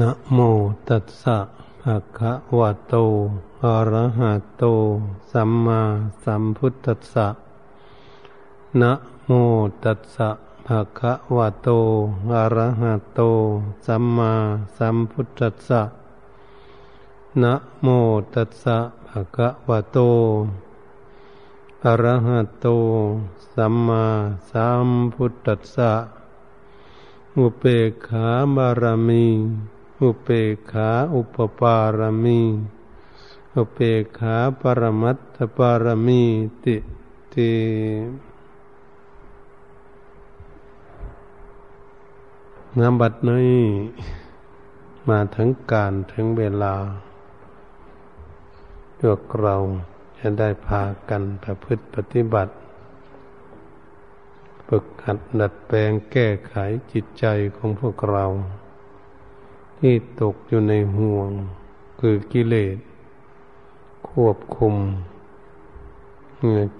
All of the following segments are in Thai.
นะโมตัสสะภะคะวะโตอะระหะโต สัมมาสัมพุทธัสสะนะโมตัสสะภะคะวะโตอะระหะโต สัมมาสัมพุทธัสสะนะโมตัสสะภะคะวะโตอะระหะโต สัมมาสัมพุทธัสสะอุเปขาบารมี อุเปขาอุปปารมี อุเปขาปรมัตถปารมีติติงามบัดนี้มาถึงการถึงเวลาพวกเราจะได้พากันประพฤติปฏิบัติฝึกหัดดัดแปลงแก้ไขจิตใจของพวกเรา ที่ตกอยู่ในห่วง คือกิเลส ควบคุม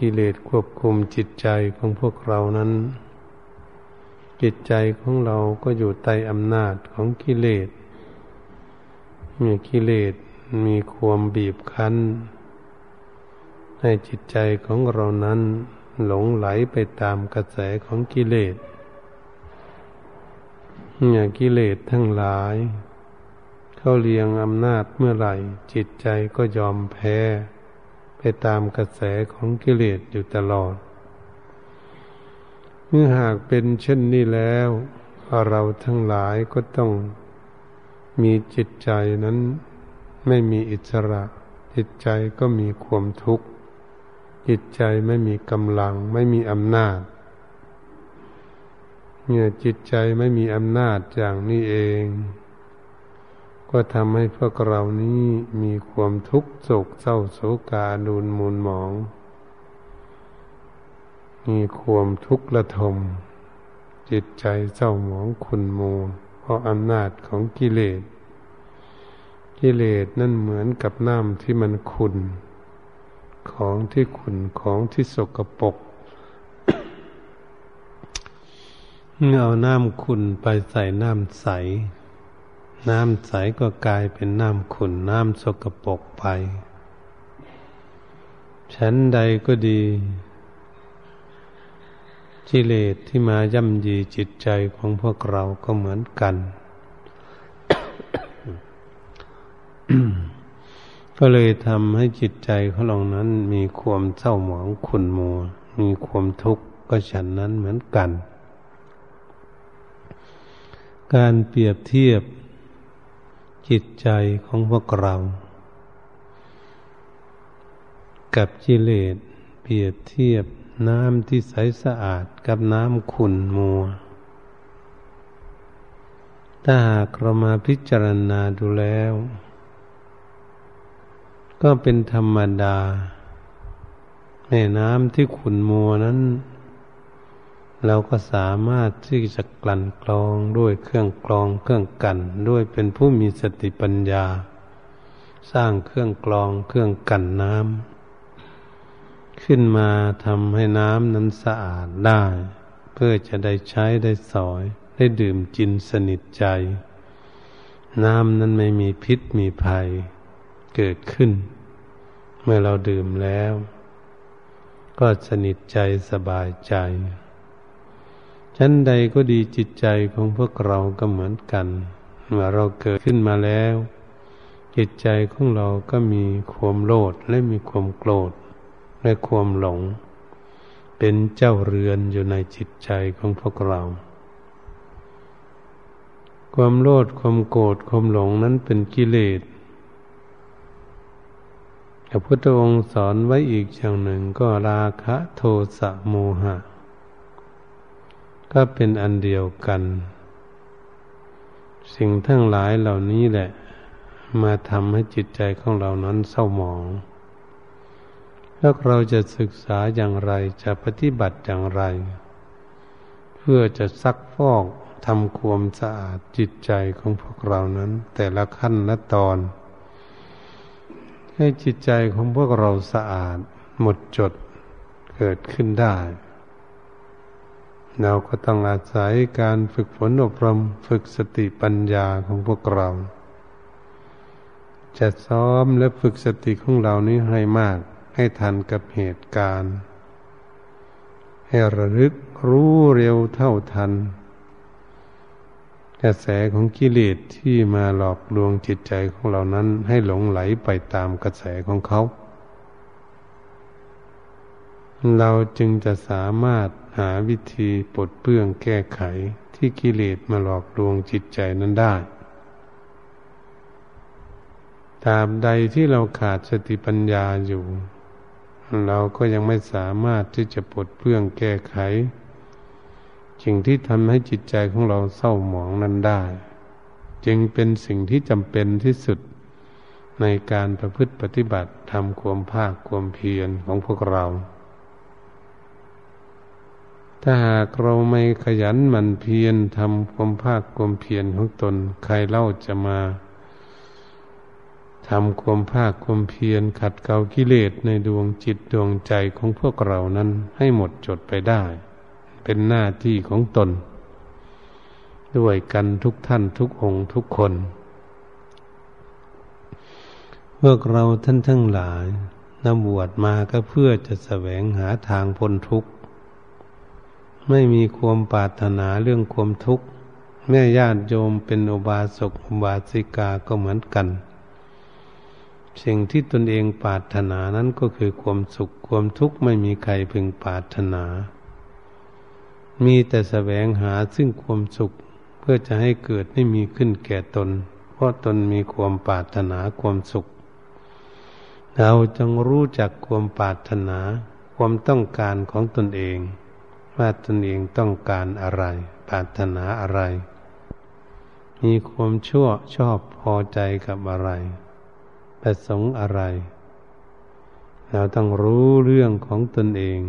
กิเลสควบคุมจิตใจของพวกเรานั้น จิตใจของเราก็อยู่ใต้อำนาจของกิเลสมื่อกิเลสมีความบีบคั้น ให้จิตใจของเรานั้น หลงไหลไปตามกระแสของกิเลสเนี่ยกิเลสทั้งหลาย เข้าเรียงอำนาจเมื่อไหร่ จิตใจก็ยอมแพ้ ไปตามกระแสของกิเลสอยู่ตลอด เมื่อหากเป็นเช่นนี้แล้ว เราทั้งหลายก็ต้องมีจิตใจนั้นไม่มีอิสระ จิตใจก็มีความทุกข์ จิตใจไม่มีกำลัง ไม่มีอำนาจเนี่ยจิตใจไม่มีอำนาจอย่างนี้เอง ก็ทำให้พวกเรานี้มีความทุกข์โศกเศร้าโศกาดูนมูลหมอง มีความทุกข์ระทม จิตใจเศร้าหมองขุนโมเพราะอำนาจของกิเลส กิเลสนั่นเหมือนกับน้ำที่มันขุนของที่ขุนของที่สกปรกเอาน้ำขุนไปใส่น้ำใส น้ำใสก็กลายเป็นน้ำขุ่นน้ำสกปรกไป ชั้นใดก็ดีกิเลสที่มาย่ำยีจิตใจของพวกเราก็เหมือนกัน ก็เลยทำให้จิตใจของเรานั้นมีความเศร้าหมองขุ่นมัว มีความทุกข์ก็ฉันนั้นเหมือนกัน การเปรียบเทียบ จิตใจของพวกเรา กับกิเลสเปรียบเทียบน้ำที่ใสสะอาดกับน้ำขุ่นมัว ถ้าหากเรามาพิจารณาดูแล้ว ก็เป็นธรรมดาแม่น้ำที่ขุนมัวนั้น เราก็สามารถที่จะกลั่นกรองด้วยเครื่องกรองเครื่องกันด้วยเป็นผู้มีสติปัญญา สร้างเครื่องกรองเครื่องกันน้ำขึ้นมาทำให้น้ำนั้นสะอาดได้ เพื่อจะได้ใช้ได้สอย ได้ดื่มจินสนิทใจ น้ำนั้นไม่มีพิษมีภัยเกิดขึ้น เมื่อเราดื่มแล้ว ก็สนิทใจสบายใจ ชั้นใดก็ดีจิตใจของพวกเราก็เหมือนกัน เมื่อเราเกิดขึ้นมาแล้ว จิตใจของเราก็มีความโลดและมีความโกรธและความหลง เป็นเจ้าเรือนอยู่ในจิตใจของพวกเรา ความโลดความโกรธความหลงนั้นเป็นกิเลสพระพุทธองค์สอนไว้อีกอย่างหนึ่งก็ราคะโทสะโมหะ ก็เป็นอันเดียวกัน สิ่งทั้งหลายเหล่านี้แหละ มาทำให้จิตใจของเรานั้นเศร้าหมองแล้วเราจะศึกษาอย่างไรจะปฏิบัติอย่างไร เพื่อจะซักฟอกทำความสะอาดจิตใจของพวกเรานั้น แต่ละขั้นละตอน ให้จิตใจของพวกเราสะอาดหมดจดเกิดขึ้นได้ เราก็ต้องอาศัยการฝึกฝนอบรมฝึกสติปัญญาของพวกเรา จะซ้อมและฝึกสติของเรานี้ให้มากให้ทันกับเหตุการณ์ ให้ระลึกรู้เร็วเท่าทัน กระแสของกิเลสที่มาหลอกลวงจิตใจของเรานั้นให้หลงไหลไปตามกระแสของเขา เราจึงจะสามารถ หาวิธีปลดเปลื้องแก้ไขที่กิเลสมาหลอกลวงจิตใจนั้นได้ตราบใดที่เราขาดสติปัญญาอยู่ เราก็ยังไม่สามารถที่จะปลดเปลื้องแก้ไขสิ่งที่ทำให้จิตใจของเราเศร้าหมองนั้นได้ จึงเป็นสิ่งที่จำเป็นที่สุดในการประพฤติปฏิบัติทำความภาคความเพียรของพวกเรา ถ้าหากเราไม่ขยันหมั่นเพียรทำความภาคความเพียรของตน ใครเล่าจะมาทำความภาคความเพียรขัดเกลากิเลสในดวงจิตดวงใจของพวกเรานั้นให้หมดจดไปได้ เป็นหน้าที่ของตน ด้วยกันทุกท่านทุกองค์ทุกคน พวกเราท่านทั้งหลายนำบวชมาก็เพื่อจะแสวงหาทางพ้นทุกข์ ไม่มีความปรารถนาเรื่องความทุกข์แม่ญาติโยมเป็นอุบาสกอุบาสิกาก็เหมือนกัน สิ่งที่ตนเองปรารถนานั้นก็คือความสุขความทุกข์ไม่มีใครพึงปรารถนา มีแต่แสวงหาซึ่งความสุข เพื่อจะให้เกิดให้มีขึ้นแก่ตน เพราะตนมีความปรารถนาความสุข เราจงรู้จักความปรารถนา ความต้องการของตนเอง ว่าตนเองต้องการอะไรปรารถนาอะไร มีความชั่วชอบพอใจกับอะไร ประสงค์อะไร เราต้องรู้เรื่องของตนเอง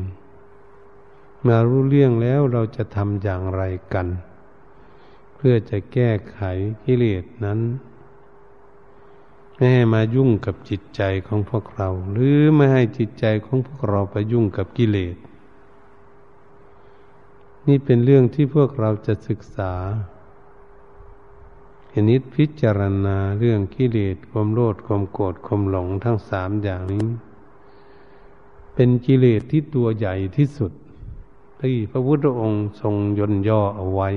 เมื่อรู้เรื่องแล้วเราจะทำอย่างไรกัน เพื่อจะแก้ไขกิเลสนั้นไม่ให้มายุ่งกับจิตใจของพวกเรา หรือไม่ให้จิตใจของพวกเราไปยุ่งกับกิเลส นี่เป็นเรื่องที่พวกเราจะศึกษาเห็นิดพิจารณาเรื่องกิเลสความโลภความโกรธความหลงทั้งสามอย่างนี้ เป็นกิเลสที่ตัวใหญ่ที่สุดที่พระพุทธองค์ทรงยนย่อเอาไว้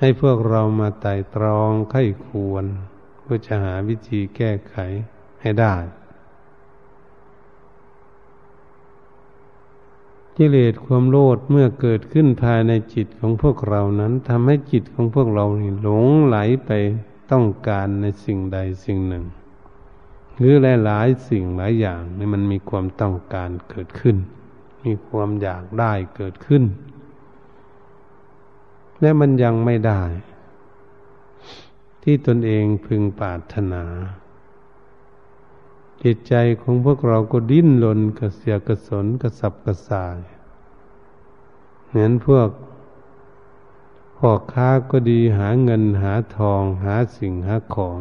ให้พวกเรามาไต่ตรองไข้ควร เพื่อจะหาวิธีแก้ไขให้ได้ กิเลสความโลภเมื่อเกิดขึ้นภายในจิตของพวกเรานั้นทำให้จิตของพวกเราหลงไหลไปต้องการในสิ่งใดสิ่งหนึ่ง หรือหลายๆสิ่งหลายอย่างนี่มันมีความต้องการเกิดขึ้น มีความอยากได้เกิดขึ้น และมันยังไม่ได้ ที่ตนเองพึงปรารถนา จิตใจของพวกเราก็ดิ้นรนกระเสียกระสนกระสับกระส่ายเหมือนพวกพ่อค้าก็ดีหาเงินหาทองหาสิ่งหาของ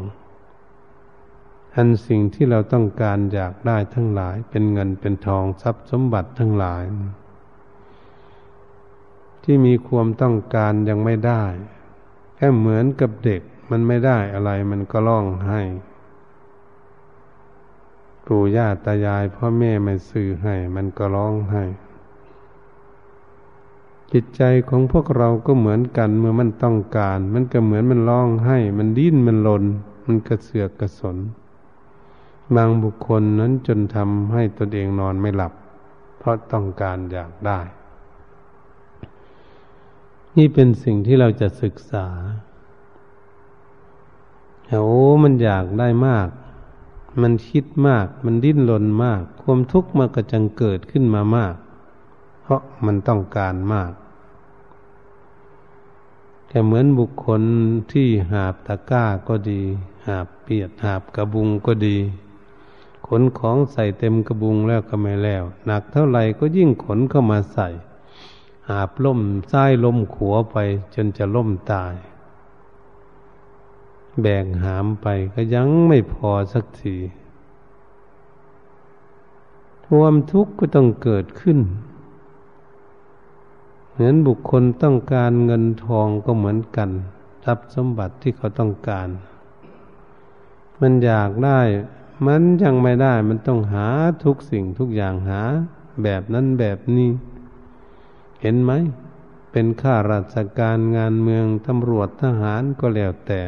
อันสิ่งที่เราต้องการอยากได้ทั้งหลาย เป็นเงินเป็นทองทรัพย์สมบัติทั้งหลาย ที่มีความต้องการยังไม่ได้ แค่เหมือนกับเด็กมันไม่ได้อะไรมันก็ร้องไห้ ปู่ย่าตายายพ่อแม่ไม่ซื้อให้ มันก็ร้องไห้ จิตใจของพวกเราก็เหมือนกันเมื่อมันต้องการ มันก็เหมือนมันร้องไห้ มันดิ้นมันลน มันกระเสือกกระสน บางบุคคลนั้นจนทำให้ตนเองนอนไม่หลับ เพราะต้องการอยากได้ นี่เป็นสิ่งที่เราจะศึกษาโอ้มันอยากได้มาก มันคิดมาก มันดิ้นรนมาก ความทุกข์มันก็จังเกิดขึ้นมามาก เพราะมันต้องการมาก แต่เหมือนบุคคลที่หาบตะก้าก็ดี หาบเปียดหาบกระบุงก็ดี ขนของใส่เต็มกระบุงแล้วก็ไม่แล้ว หนักเท่าไหร่ก็ยิ่งขนเข้ามาใส่ หาบล่มซ้ายล่มขัวไปจนจะล่มตาย แบกหามไปก็ยังไม่พอสักทีความทุกข์ก็ต้องเกิดขึ้น เหมือนบุคคลต้องการเงินทองก็เหมือนกันทรัพย์สมบัติที่เขาต้องการ มันอยากได้ มันยังไม่ได้ มันต้องหาทุกสิ่งทุกอย่างหา แบบนั้นแบบนี้ เห็นไหม เป็นข้าราชการงานเมืองตำรวจทหารก็แล้วแต่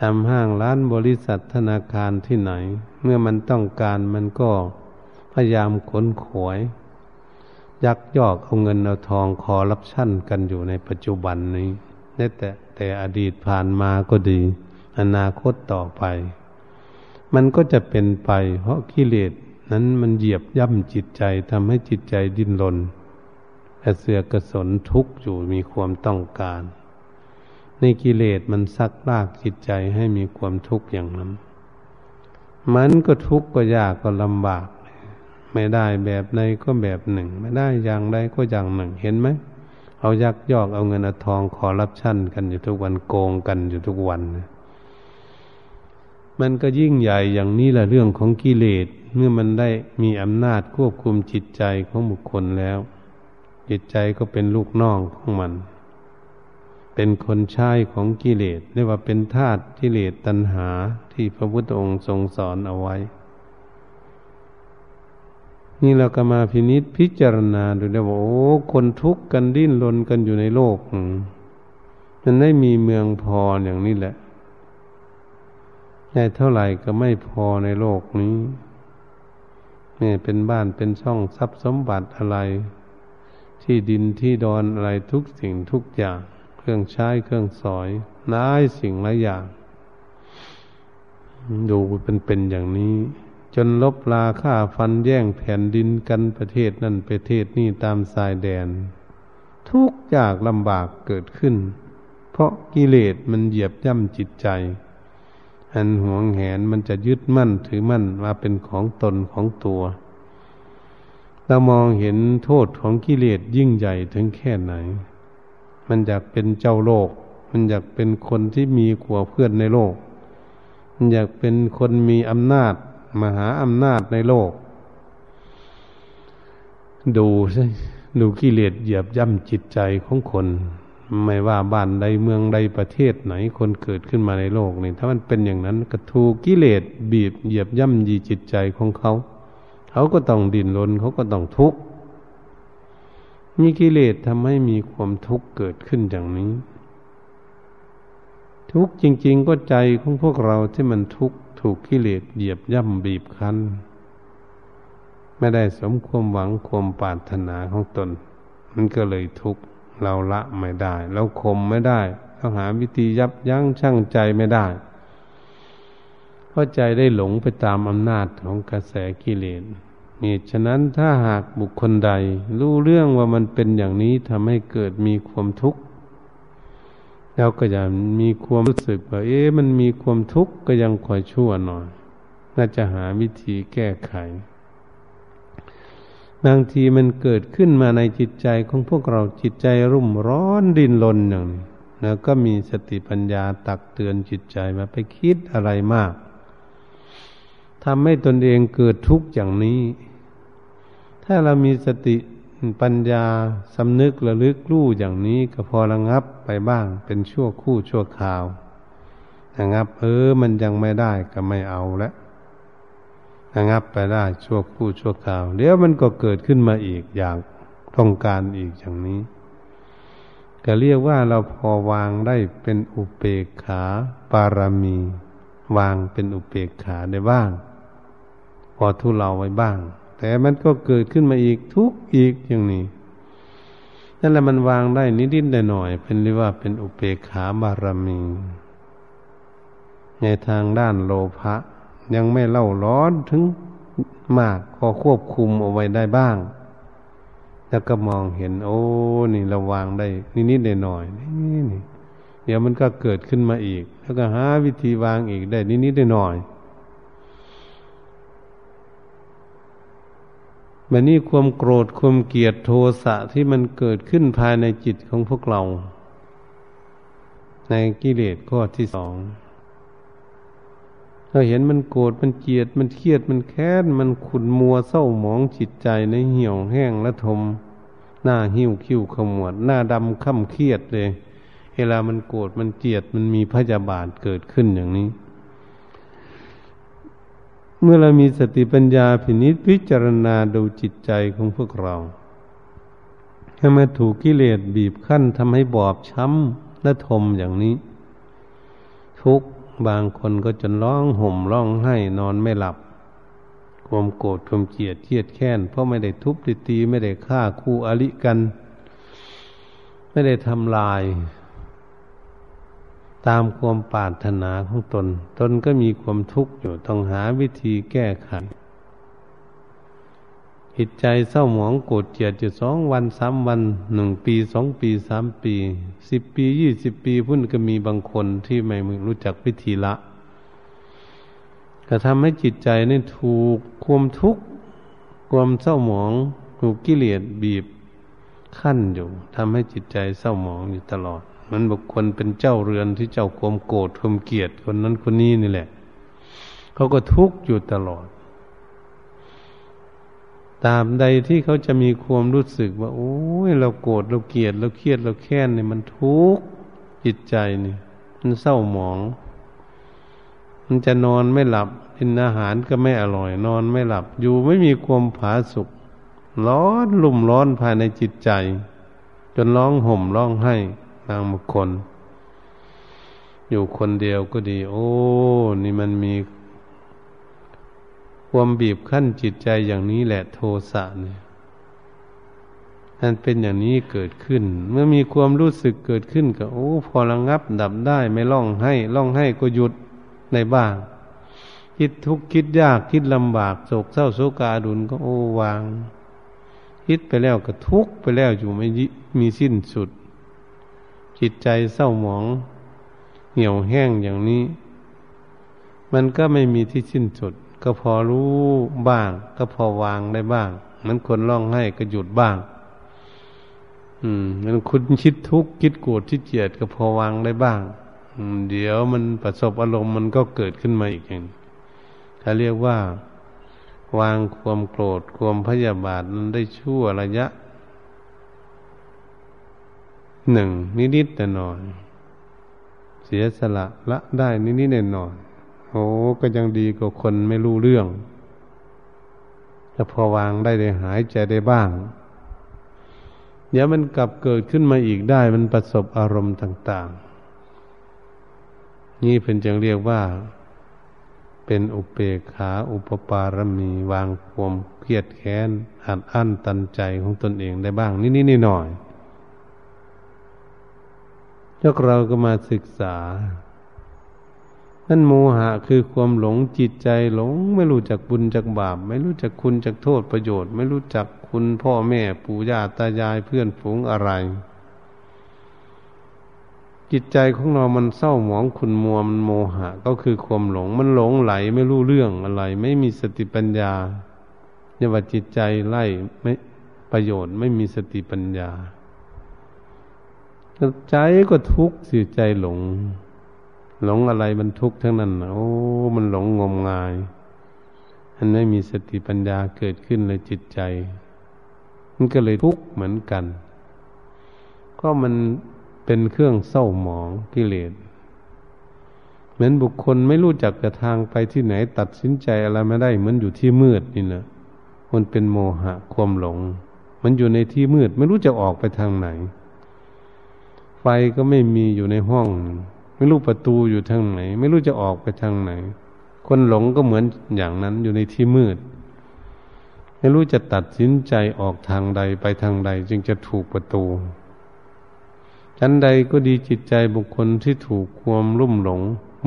ทำห้างร้านบริษัทธนาคารที่ไหน เมื่อมันต้องการมันก็พยายามขนขวย ยักยอกเอาเงินเอาทองคอรับชั่นกันอยู่ในปัจจุบันนี้แต่แต่อดีตผ่านมาก็ดี อนาคตต่อไป มันก็จะเป็นไป เพราะกิเลสนั้นมันเหยียบย่ำจิตใจทำให้จิตใจดิ้นรนกระเสือกกระสนทุกข์อยู่มีความต้องการ ในกิเลสมันซักลากจิตใจให้มีความทุกข์อย่างนั้น มันก็ทุกข์ก็ยากก็ลำบาก ไม่ได้แบบใดก็แบบหนึ่ง ไม่ได้อย่างใดก็อย่างหนึ่ง เห็นไหม เอายักยอกเอาเงินเอาทองขอรับชั่นกันอยู่ทุกวันโกงกันอยู่ทุกวัน มันก็ยิ่งใหญ่อย่างนี้แหละเรื่องของกิเลส เมื่อมันได้มีอำนาจควบคุมจิตใจของบุคคลแล้ว จิตใจก็เป็นลูกน้องของมัน เป็นคนใช้ของกิเลสเรียกว่าเป็นธาตุกิเลสตัณหาที่พระพุทธองค์ทรงสอนเอาไว้ นี่เราก็มาพินิษพิจารณาดูได้ว่าโอ้คนทุกข์กันดิ้นรนกันอยู่ในโลกมันได้มีเมืองพออย่างนี้แหละใหญ่เท่าไหร่ก็ไม่พอในโลกนี้นี่เป็นบ้านเป็นช่องทรัพย์สมบัติอะไร ที่ดินที่ดอนอะไรทุกสิ่งทุกอย่าง รื่องใช้เครื่องสอยน้ายสิ่งหลายอย่าง ดูเป็นเป็นอย่างนี้ จนลบลาฆ่าฟันแย่งแผ่นดินกันประเทศนั่นประเทศนี่ตามสายแดน ทุกยากลำบากเกิดขึ้น เพราะกิเลสมันเหยียบย่ำจิตใจ อันหวงแหนมันจะยึดมั่นถือมั่นมาเป็นของตนของตัวเรามองเห็นโทษของกิเลสยิ่งใหญ่ถึงแค่ไหน มันอยากเป็นเจ้าโลก มันอยากเป็นคนที่มีขัวเพื่อนในโลก มันอยากเป็นคนมีอำนาจ มหาอำนาจในโลก ดูสิดูกิเลสเหยียบย่ำจิตใจของคน ไม่ว่าบ้านใดเมืองใดประเทศไหนคนเกิดขึ้นมาในโลกนี่ถ้ามันเป็นอย่างนั้นกระทูกิเลสบีบเหยียบย่ำยีจิตใจของเขา เขาก็ต้องดิ้นรนเขาก็ต้องทุกข์ มีกิเลสทำให้มีความทุกข์เกิดขึ้นอย่างนี้ ทุกข์จริง ๆ ก็ใจของพวกเราที่มันทุกข์ถูกกิเลสเหยียบย่ำบีบคั้น ไม่ได้สมความหวังความปรารถนาของตน มันก็เลยทุกข์เราละไม่ได้ เราขมไม่ได้เราหาวิธียับยั้งชั่งใจไม่ได้เพราะใจได้หลงไปตามอำนาจของกระแสกิเลส นี่ฉะนั้นถ้าหากบุคคลใด รู้เรื่องว่ามันเป็นอย่างนี้ทำให้เกิดมีความทุกข์แล้วก็จะมีความรู้สึกว่าเอ๊ะมันมีความทุกข์ก็ยังคอยชั่วหน่อย น่าจะหาวิธีแก้ไข บางทีมันเกิดขึ้นมาในจิตใจของพวกเราจิตใจรุ่มร้อนดินรนอย่างนี้แล้วก็มีสติปัญญาตักเตือนจิตใจมาไปคิดอะไรมากทำให้ตนเองเกิดทุกข์อย่างนี้ ถ้าเรามีสติปัญญาสำนึกระลึกรู้อย่างนี้ก็พอระงับไปบ้างเป็นชั่วคู่ชั่วคราวระงับเออมันยังไม่ได้ก็ไม่เอาแล้วระงับไปได้ชั่วคู่ชั่วคราวเดี๋ยวมันก็เกิดขึ้นมาอีกอย่างต้องการอีกอย่างนี้ก็เรียกว่าเราพอวางได้เป็นอุเปกขาปารมี วางเป็นอุเปกขาได้บ้าง พอทุเราไว้บ้าง แต่มันก็เกิดขึ้นมาอีกทุกอีกอย่างนี้นั่นแหละมันวางได้นิดๆหน่อยๆเป็นเรียกว่าเป็นอุเบกขาบารมี ในทางด้านโลภะยังไม่เล่าร้อนถึงมากพอควบคุมเอาไว้ได้บ้าง แล้วก็มองเห็น โอ้ นี่เราวางได้นิดๆหน่อยๆนี่นี่เดี๋ยวมันก็เกิดขึ้นมาอีก แล้วก็หาวิธีวางอีกได้นิดๆหน่อยๆ มันนี่ความโกรธความเกลียดโทสะที่มันเกิดขึ้นภายในจิตของพวกเรา ในกิเลสข้อที่สองเราเห็นมันโกรธมันเกลียดมันเครียดมันแค้นมันขุนมัวเศร้าหมองจิตใจในเหี่ยวแห้งและทม หน้าหิ้วคิ้วขมวด หน้าดำค่ำเครียดเลย เวลามันโกรธมันเจียดมันมีพยาบาทเกิดขึ้นอย่างนี้ เมื่อเรามีสติปัญญาพินิจพิจารณาดูจิตใจของพวกเราถ้ามาถูกกิเลสบีบคั้นทำให้บอบช้ำและทมอย่างนี้ ทุกบางคนก็จนร้องห่มร้องไห้นอนไม่หลับ ความโกรธความเกลียดเครียดแค้นเพราะไม่ได้ทุบตีไม่ได้ฆ่าคู่อริกัน ไม่ได้ทำลาย ตามความปรารถนาของตน ตนก็มีความทุกข์อยู่ต้องหาวิธีแก้ไขจิตใจเศร้าหมองโกรธเกลียดอยู่สองวันสามวันหนึ่งปีสองปีสามปีสิบปียี่สิบปีพุ่นก็มีบางคนที่ไม่รู้จักวิธีละก็ทำให้จิตใจนี่ถูกความทุกข์ความเศร้าหมองถูกกิเลสบีบขั้นอยู่ทำให้จิตใจเศร้าหมองอยู่ตลอด มันบุคคลเป็นเจ้าเรือนที่เจ้าความโกรธความเกลียดคนนั้นคนนี้นี่แหละ เขาก็ทุกข์อยู่ตลอดตามใดที่เขาจะมีความรู้สึกว่า โอ้ยเราโกรธเราเกลียดเราเครียดเราแค้นเนี่ยมันทุกข์จิตใจนี่มันเศร้าหมอง มันจะนอนไม่หลับกินอาหารก็ไม่อร่อย นอนไม่หลับ อยู่ไม่มีความผาสุกร้อนลุ่มร้อนภายในจิตใจ จนร้องห่มร้องไห้ บางบุคคล อยู่คนเดียวก็ดี โอ้ นี่มันมีความบีบคั้นจิตใจอย่างนี้แหละโทสะเนี่ยมันเป็นอย่างนี้เกิดขึ้น เมื่อมีความรู้สึกเกิดขึ้นก็โอ้ พอระงับดับได้ไม่ร้องให้ร้องให้ก็หยุดในบ้าง คิดทุกข์คิดยากคิดลำบากโศกเศร้าโศกาดุนก็โอ้วาง คิดไปแล้วก็ทุกข์ไปแล้วอยู่ไม่มีสิ้นสุด จิตใจเศร้าหมอง เหี่ยวแห้งอย่างนี้ มันก็ไม่มีที่สิ้นสุด ก็พอรู้บ้าง ก็พอวางได้บ้างมันคนร้องให้ก็หยุดบ้าง อืมมันคุณคิดทุกข์คิดโกรธที่เจียดก็พอวางได้บ้าง อืม เดี๋ยวมันประสบอารมณ์มันก็เกิดขึ้นมาอีกอย่างเขาเรียกว่า วางความโกรธความพยาบาทนั้นได้ชั่วระยะ หนึ่งนิดๆแต่หน่อย เสียสละละได้นิดๆหน่อยโอ้ก็ยังดีกว่าคนไม่รู้เรื่องแต่พอวางได้ได้หายใจได้บ้าง เดี๋ยวมันกลับเกิดขึ้นมาอีกได้มันประสบอารมณ์ต่าง ๆ นี่เป็นจึงเรียกว่า เป็นอุเปกขาอุปปารมีวางความเครียดแค้นอัดอั้นตันใจของตนเองได้บ้างนิดๆหน่อยๆ พวกเราก็มาศึกษานั่นโมหะคือความหลงจิตใจหลง ไม่รู้จักบุญจักบาป ไม่รู้จักคุณจักโทษประโยชน์ ไม่รู้จักคุณพ่อแม่ปู่ย่าตายายเพื่อนฝูงอะไร จิตใจของเรามันเศร้าหมองคุณมัวมันโมหะ ก็คือความหลง มันหลงไหลไม่รู้เรื่องอะไร ไม่มีสติปัญญาเนี่ยว่าจิตใจไล่ไม่ประโยชน์ไม่มีสติปัญญา ใจก็ทุกข์สิใจหลง หลงอะไรมันทุกข์ทั้งนั้นโอ้มันหลงงมงายมันไม่มีสติปัญญาเกิดขึ้นเลยจิตใจ มันก็เลยทุกข์เหมือนกัน ก็มันเป็นเครื่องเศร้าหมองกิเลสเหมือนบุคคลไม่รู้จักจะทางไปที่ไหนตัดสินใจอะไรไม่ได้เหมือนอยู่ที่มืดนี่นะมันเป็นโมหะความหลง มันอยู่ในที่มืดไม่รู้จะออกไปทางไหน ไฟก็ไม่มีอยู่ในห้อง ไม่รู้ประตูอยู่ทางไหน ไม่รู้จะออกไปทางไหน คนหลงก็เหมือนอย่างนั้นอยู่ในที่มืด ไม่รู้จะตัดสินใจออกทางใดไปทางใด จึงจะถูกประตูชั้นใดก็ดีจิตใจบุคคลที่ถูกความรุ่มหลง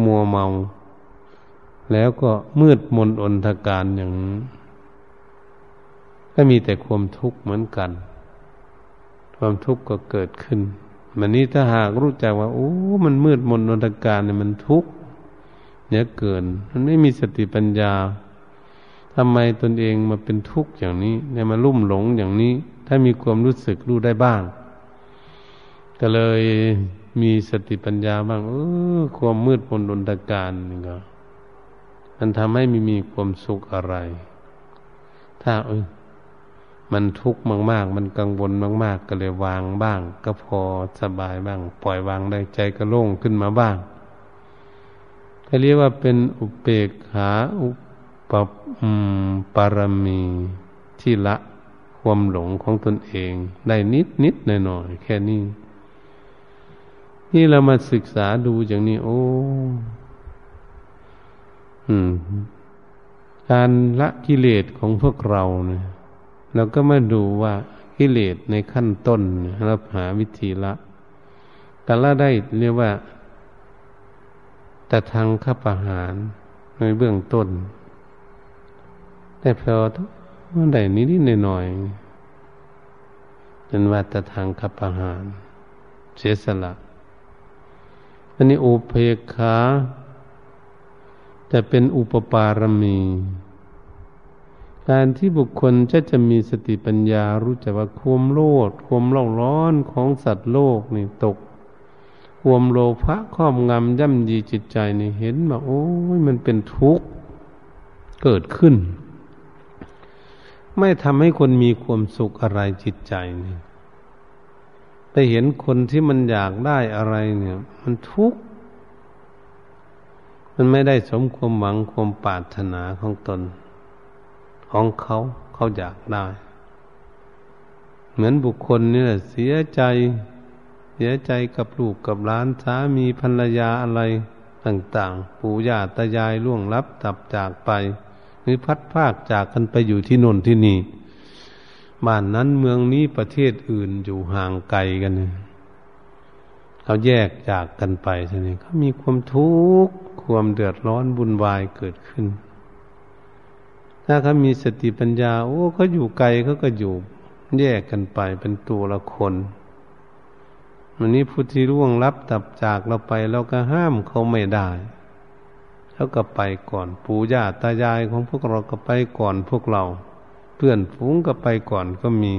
มัวเมา แล้วก็มืดมนอนทการอย่างก็มีแต่ความทุกข์เหมือนกัน ความทุกข์ก็เกิดขึ้น มันนี้ถ้าหากรู้จักว่า โอ้ มันมืดมนอนตการเนี่ยมันทุกข์เนี่ยเกิน มันไม่มีสติปัญญาทำไมตนเองมาเป็นทุกข์อย่างนี้เนี่ยมาลุ่มหลงอย่างนี้ ถ้ามีความรู้สึกรู้ได้บ้าง ก็เลยมีสติปัญญาบ้าง เออ ความมืดมนอนตการนี่ก็มันทำให้ไม่มีความสุขอะไร ถ้าเออ มันทุกข์มาก ๆ มันกังวลมาก ๆ ก็เลยวางบ้าง ก็พอสบายบ้าง ปล่อยวางได้ใจก็โล่งขึ้นมาบ้างเขาเรียกว่าเป็นอุเบกขาอุปปารมีที่ละความหลงของตนเอง ได้นิดนิดหน่อยหน่อยแค่นี้ นี่เรามาศึกษาดูอย่างนี้ โอ้การละกิเลสของพวกเราเนี่ย เราก็มาดูว่ากิเลสในขั้นต้นเราหาวิธีละการละได้เรียกว่าแต่ทางข้าประหารในเบื้องต้น แต่พอมันได้นิดนิดหน่อยเป็นว่าแต่ทางขับประหาร เสียสละอันนี้อุเพกขาจะเป็นอุปปารมี การที่บุคคลจะจะมีสติปัญญารู้จักว่าความโลดความเล่าร้อนของสัตว์โลกนี่ตกความโลภะครอบงำย่ำยีจิตใจนี่เห็นว่าโอ้ยมันเป็นทุกข์เกิดขึ้น ไม่ทำให้คนมีความสุขอะไรจิตใจนี่ยไปเห็นคนที่มันอยากได้อะไรเนี่ย มันทุกข์มันไม่ได้สมความหวังความปรารถนาของตน ของเขาเขาอยากได้ เหมือนบุคคลนี่แหละเสียใจเสียใจกับลูกกับหลานสามีภรรยาอะไรต่างๆ ปู่ย่าตายายล่วงลับตับจากไป หรือพัดภาคจากกันไปอยู่ที่นนที่นี่ บ้านนั้นเมืองนี้ประเทศอื่นอยู่ห่างไกลกันเขาแยกจากกันไปทีนี้เขามีความทุกข์ความเดือดร้อนบุญวายเกิดขึ้น ถ้าเขามีสติปัญญา โอ้เขาอยู่ไกลเขาก็อยู่ แยกกันไปเป็นตัวละคนวันนี้ผู้ที่ร่วงรับตับจากเราไปเราก็ห้ามเขาไม่ได้แล้วก็ไปก่อน ปู่ย่าตายายของพวกเราก็ไปก่อนพวกเรา เพื่อนฝูงก็ไปก่อนก็มี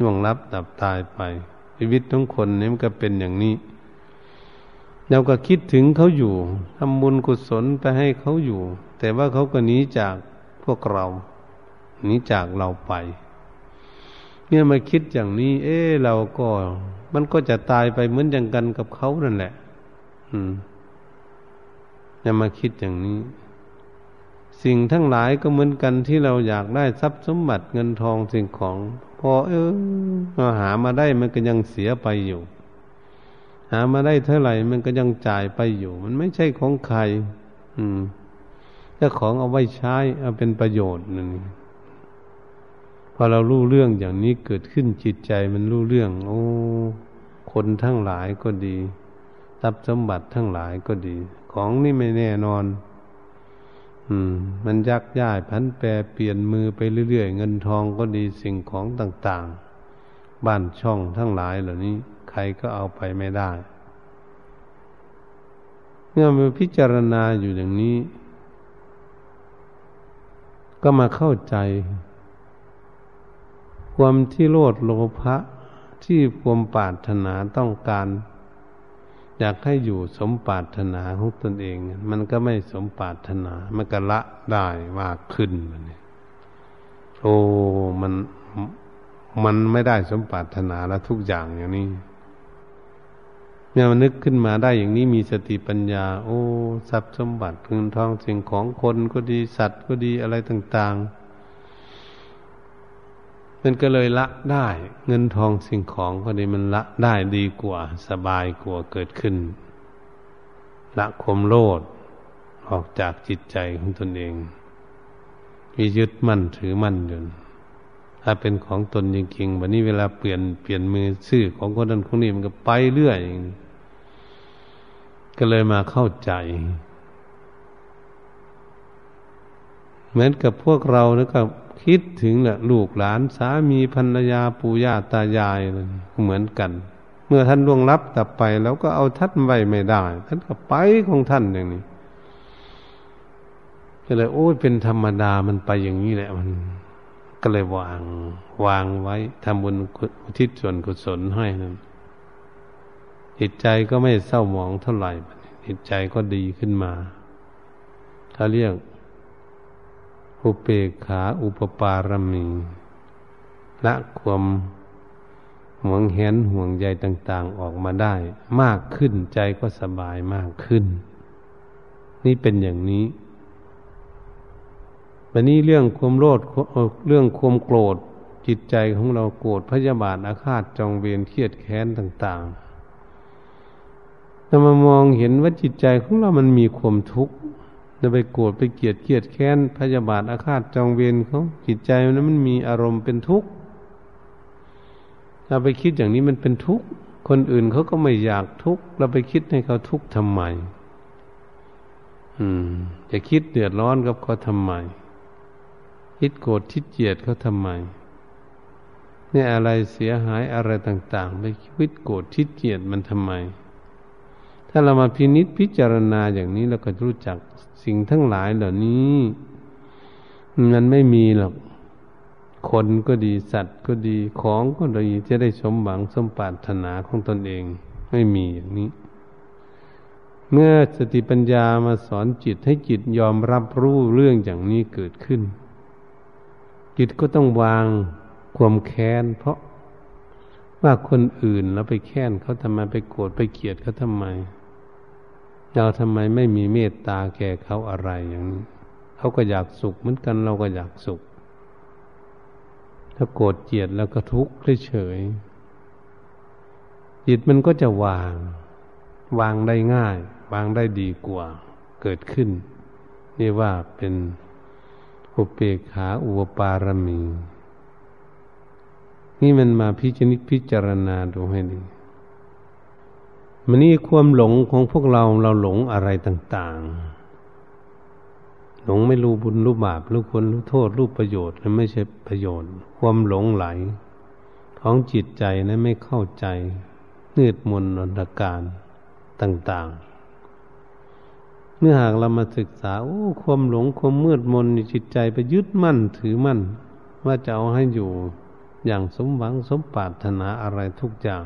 น่วงรับดับตายไปชีวิตทุกคนนี่มันก็เป็นอย่างนี้เราก็คิดถึงเขาอยู่ทำบุญกุศลไปให้เขาอยู่ แต่ว่าเขาก็หนีจาก พวกเราหนีจากเราไปเนี่ยมาคิดอย่างนี้ เอ๊เราก็มันก็จะตายไปเหมือนอย่างกันกับเขานั่นแหละ อืมอย่ามาคิดอย่างนี้ สิ่งทั้งหลายก็เหมือนกันที่เราอยากได้ทรัพย์สมบัติเงินทองสิ่งของ พอ เออมาหามาได้มันก็ยังเสียไปอยู่ หามาได้เท่าไหร่มันก็ยังจ่ายไปอยู่ มันไม่ใช่ของใคร อืม แต่ของเอาไว้ใช้เอาเป็นประโยชน์นั่นพอเรารู้เรื่องอย่างนี้เกิดขึ้นจิตใจมันรู้เรื่อง โอ้ คนทั้งหลายก็ดีทรัพย์สมบัติทั้งหลายก็ดี ของนี่ไม่แน่นอน อืม มันยักย้ายพันแปรเปลี่ยนมือไปเรื่อยๆเงินทองก็ดีสิ่งของต่างๆ บ้านช่องทั้งหลายเหล่านี้ ใครก็เอาไปไม่ได้เมื่อมาพิจารณาอยู่อย่างนี้ ก็มาเข้าใจ ความที่โลดโลภะที่ความปรารถนาต้องการ อยากให้อยู่สมปรารถนาของตนเอง มันก็ไม่สมปรารถนา มันก็ละได้มากขึ้นมันโอ้มันมันไม่ได้สมปรารถนาแล้วทุกอย่างอย่างนี้ เนี่ยมันนึกขึ้นมาได้อย่างนี้มีสติปัญญา โอ้ทรัพย์สมบัติเงินทองสิ่งของคนก็ดีสัตว์ก็ดีอะไรต่าง ๆ มันก็เลยละได้ เงินทองสิ่งของก็ดีมันละได้ดีกว่า สบายกว่าเกิดขึ้น ละคมโลดออกจากจิตใจของตนเองมียึดมั่นถือมั่นอยู่ถ้าเป็นของตนจริงๆวันนี้เวลาเปลี่ยนเปลี่ยนมือชื่อของคนนั้นคนนี้มันก็ไปเรื่อย ก็เลยมาเข้าใจ เหมือนกับพวกเรานะครับคิดถึงแหละลูกหลานสามีภรรยาปู่ย่าตายายเหมือนกัน เมื่อท่านล่วงลับตับไป แล้วก็เอาท่านไว้ไม่ได้ท่านก็ไปของท่านอย่างนี้ก็เลยโอ้ยเป็นธรรมดามันไปอย่างนี้แหละมัน ก็เลยวางวางไว้ทำบุญอุทิศส่วนกุศลให้นั่น จิตใจก็ไม่เศร้าหมองเท่าไหร่จิตใจก็ดีขึ้นมาเขาเรียกอุเปกขาอุปปารมีละความห่วงแหนห่วงใยต่าง ๆออกมาได้ มากขึ้นใจก็สบายมากขึ้น นี่เป็นอย่างนี้วันนี้เรื่องความโลดเรื่องความโกรธจิตใจของเราโกรธพยาบาทอาฆาตจองเวรเครียดแค้นต่าง ๆ เรามามองเห็นว่าจิตใจของเรามันมีความทุกข์จะไปโกรธไปเกลียดเกลียดแค้นพยาบาทอาฆาตจองเวรเขาจิตใจนั้นมันมีอารมณ์เป็นทุกข์เราไปคิดอย่างนี้มันเป็นทุกข์คนอื่นเขาก็ไม่อยากทุกข์เราไปคิดให้เขาทุกข์ทำไม อืม จะคิดเดือดร้อนกับเขาทำไม คิดโกรธคิดเกลียดเขาทำไมเนี่ยอะไรเสียหายอะไรต่าง ๆ ไปคิดโกรธคิดเกลียดมันทำไม ถ้าเรามาพินิษพิจารณาอย่างนี้เราก็รู้จักสิ่งทั้งหลายเหล่านี้มันไม่มีหรอกคนก็ดีสัตว์ก็ดีของก็ดีจะได้สมหวังสมปรารถนาของตนเอง ไม่มีอย่างนี้ เมื่อสติปัญญามาสอนจิตให้จิตยอมรับรู้เรื่องอย่างนี้เกิดขึ้น จิตก็ต้องวางความแค้น เพราะว่าคนอื่นแล้วไปแค้นเขาทำไมไปโกรธไปเกลียดเขาทำไม เราทำไมไม่มีเมตตาแก่เขาอะไรอย่างนี้เขาก็อยากสุขเหมือนกันเราก็อยากสุข ถ้าโกรธเกลียดแล้วก็ทุกข์เฉยจิตมันก็จะวาง วางได้ง่าย วางได้ดีกว่า เกิดขึ้น นี่ว่าเป็นอุเปกขาอุปปารมี นี่มันมาพิจนิพิจารณาดูให้ดี มันนี่ความหลงของพวกเราเราหลงอะไรต่าง ๆ หลงไม่รู้บุญรู้บาปรู้คุณรู้โทษรู้ประโยชน์และไม่ใช่ประโยชน์ ความหลงไหล ของจิตใจนั้นไม่เข้าใจนืดมนอนตการต่าง ๆเมื่อหากเรามาศึกษาโอ้ความหลงความมืดมนในจิตใจไปยึดมั่นถือมั่น ว่าจะเอาให้อยู่อย่างสมหวังสมปรารถนาอะไรทุกอย่าง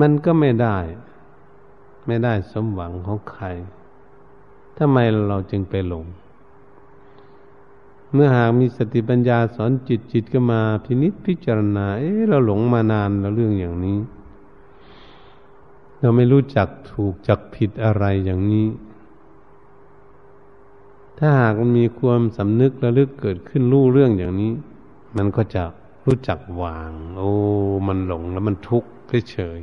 มันก็ไม่ได้ ไม่ได้สมหวังของใครทำไมเราจึงไปหลง เมื่อหากมีสติปัญญาสอนจิตจิตก็มาพินิจพิจารณา เอ๊ะเราหลงมานานแล้วเรื่องอย่างนี้ เราไม่รู้จักถูกจักผิดอะไรอย่างนี้ ถ้าหากมันมีความสำนึกระลึกเกิดขึ้นรู้เรื่องอย่างนี้ มันก็จะรู้จักวาง โอ้ มันหลงแล้วมันทุกข์เฉย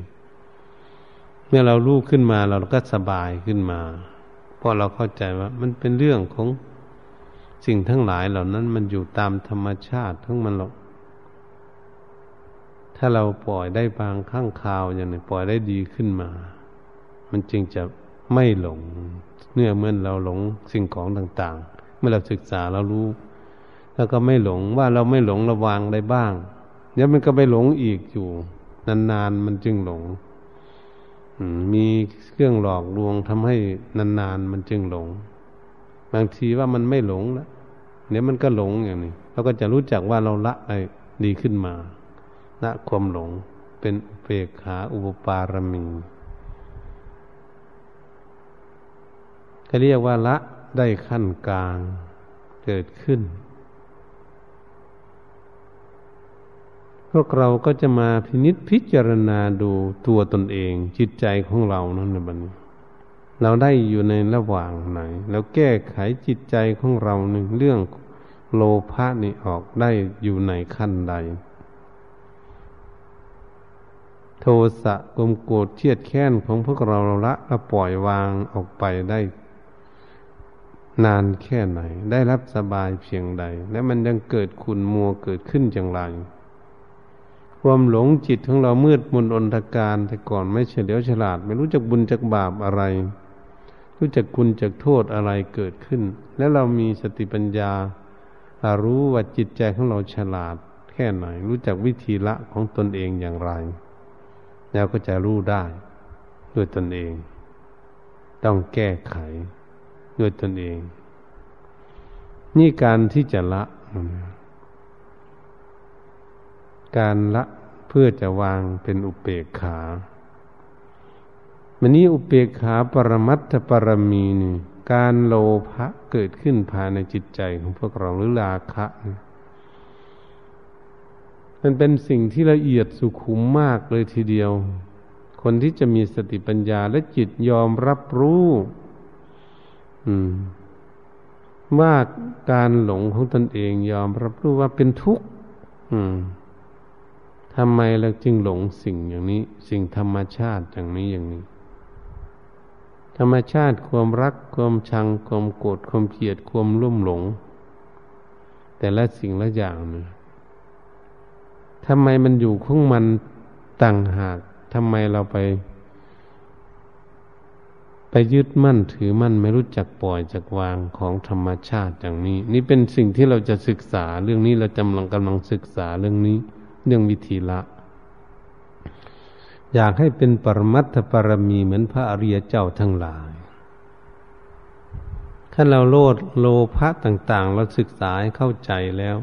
เมื่อเรารู้ขึ้นมาเราก็สบายขึ้นมาเพราะเราเข้าใจว่า มันเป็นเรื่องของสิ่งทั้งหลายเหล่านั้นมันอยู่ตามธรรมชาติทั้งมันหรอกถ้าเราปล่อยได้บางข้างคาวอย่างนี้ปล่อยได้ดีขึ้นมา มันจึงจะไม่หลง เนื่อเมื่อเราหลงสิ่งของต่าง ๆ เมื่อเราศึกษาเรารู้ แล้วก็ไม่หลงว่าเราไม่หลงระวางได้บ้างเดี๋ยวมันก็ไปหลงอีกอยู่ นานๆมันจึงหลง มีเครื่องหลอกลวงทำให้นานๆมันจึงหลง บางทีว่ามันไม่หลงแล้วเดี๋ยวมันก็หลงอย่างนี้เราก็จะรู้จักว่าเราละอะไรดีขึ้นมาละความหลงเป็นเปกขาอุปปารมีก็เรียกว่าละได้ขั้นกลางเกิดขึ้น พวกเราก็จะมาพินิษพิจารณาดูตัวตนเอง จิตใจของเรานั่นนะบัดนี้ เราได้อยู่ในระหว่างไหน แล้วแก้ไขจิตใจของเราหนึ่งเรื่องโลภะนี่ออกได้อยู่ในขั้นใด โทสะกลมโกรธเทียดแค้นของพวกเราละละปล่อยวางออกไปได้นานแค่ไหน ได้รับสบายเพียงใด และมันยังเกิดขุนมัวเกิดขึ้นอย่างไร ความหลงจิตของเรามืดมนอนทการแต่ก่อนไม่เฉลียวฉลาด ไม่รู้จักบุญจักบาปอะไร รู้จักคุณจักโทษอะไรเกิดขึ้น แล้วเรามีสติปัญญารู้ว่าจิตใจของเราฉลาด แค่ไหน รู้จักวิธีละของตนเองอย่างไร แล้วก็จะรู้ได้ ด้วยตนเอง ต้องแก้ไข ด้วยตนเอง นี่การที่จะละ การละเพื่อจะวางเป็นอุเบกขามันนี้อุเบกขาปรมัตถปรมีนี่การโลภะเกิดขึ้นภายในจิตใจของพวกเราหรือราคะมันเป็นสิ่งที่ละเอียดสุขุมมากเลยทีเดียว คนที่จะมีสติปัญญาและจิตยอมรับรู้ว่าการหลงของตนเองยอมรับรู้ว่าเป็นทุกข์ ทำไมเราจึงหลงสิ่งอย่างนี้ สิ่งธรรมชาติอย่างนี้อย่างนี้ ธรรมชาติความรักความชังความโกรธความเกลียดความรุ่มหลง แต่ละสิ่งละอย่างเนี่ยทำไมมันอยู่ของมันต่างหากทำไมเราไป ไปยึดมั่นถือมั่นไม่รู้จักปล่อยจักวางของธรรมชาติอย่างนี้ นี่เป็นสิ่งที่เราจะศึกษาเรื่องนี้เราจำลังกำลังศึกษาเรื่องนี้ เรื่องวิธีละ อยากให้เป็นปรมัตถปรมีเหมือนพระอริยเจ้าทั้งหลายถ้าเราโลดโลภะต่าง ๆ เราศึกษาให้เข้าใจแล้ว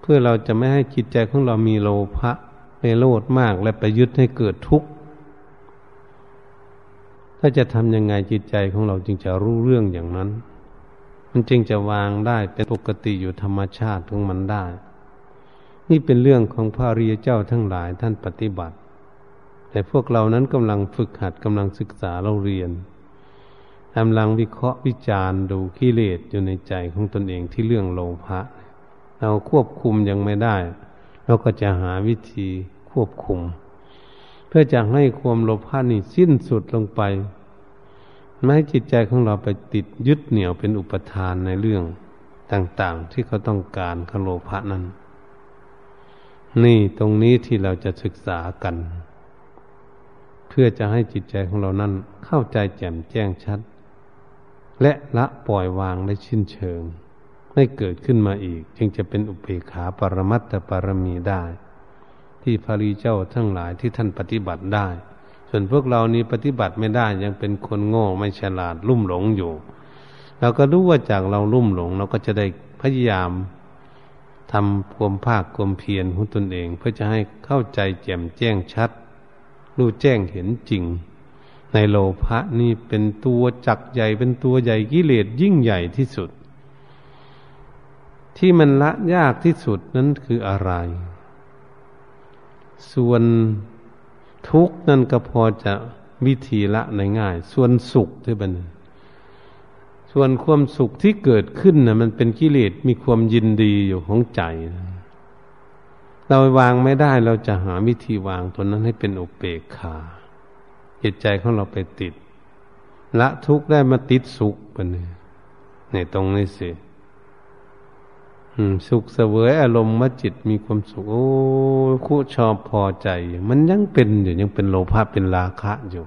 เพื่อเราจะไม่ให้จิตใจของเรามีโลภะไปโลดมากและไปยึดให้เกิดทุกข์ถ้าจะทำยังไงจิตใจของเราจึงจะรู้เรื่องอย่างนั้น มันจึงจะวางได้เป็นปกติอยู่ธรรมชาติของมันได้ นี่เป็นเรื่องของพระริยเจ้าทั้งหลายท่านปฏิบัติ แต่พวกเรานั้นกำลังฝึกหัดกำลังศึกษาเราเรียนกำลังวิเคราะห์วิจารณ์ดูกิเลสอยู่ในใจของตนเองที่เรื่องโลภะเราควบคุมยังไม่ได้ เราก็จะหาวิธีควบคุม เพื่อจะให้ความโลภะนี่สิ้นสุดลงไปไม่ให้จิตใจของเราไปติดยึดเหนี่ยวเป็นอุปทานในเรื่องต่างๆ ที่เขาต้องการขโลภะนั้น นี่ตรงนี้ที่เราจะศึกษากัน เพื่อจะให้จิตใจของเรานั้นเข้าใจแจ่มแจ้งชัด และละปล่อยวางได้ชิ้นเชิง ไม่เกิดขึ้นมาอีก จึงจะเป็นอุเบกขาปรมัตถปรมีได้ ที่พระรีเจ้าทั้งหลายที่ท่านปฏิบัติได้ ส่วนพวกเรานี้ปฏิบัติไม่ได้ยังเป็นคนโง่ไม่ฉลาดลุ่มหลงอยู่ เราก็รู้ว่าจากเราลุ่มหลง เราก็จะได้พยายาม ทำความภาคความเพียรของตนเอง เพื่อจะให้เข้าใจแจ่มแจ้งชัด รู้แจ้งเห็นจริง ในโลภะนี่เป็นตัวจักใหญ่เป็นตัวใหญ่กิเลสยิ่งใหญ่ที่สุด ที่มันละยากที่สุดนั้นคืออะไร ส่วนทุกนั่นก็พอจะวิธีละในง่าย ส่วนสุขที่เป็น ส่วนความสุขที่เกิดขึ้นนะมันเป็นกิเลสมีความยินดีอยู่ของใจ เราวางไม่ได้เราจะหาวิธีวางตัวนั้นให้เป็นอุเบกขาจิตใจของเราไปติด ละทุกข์ได้มาติดสุขเป็นในตรงนี้สิสุขเสวยอารมณ์ว่าจิตมีความสุขโอ้คู่ชอบพอใจ มันยังเป็นอยู่ยังเป็นโลภะเป็นราคะอยู่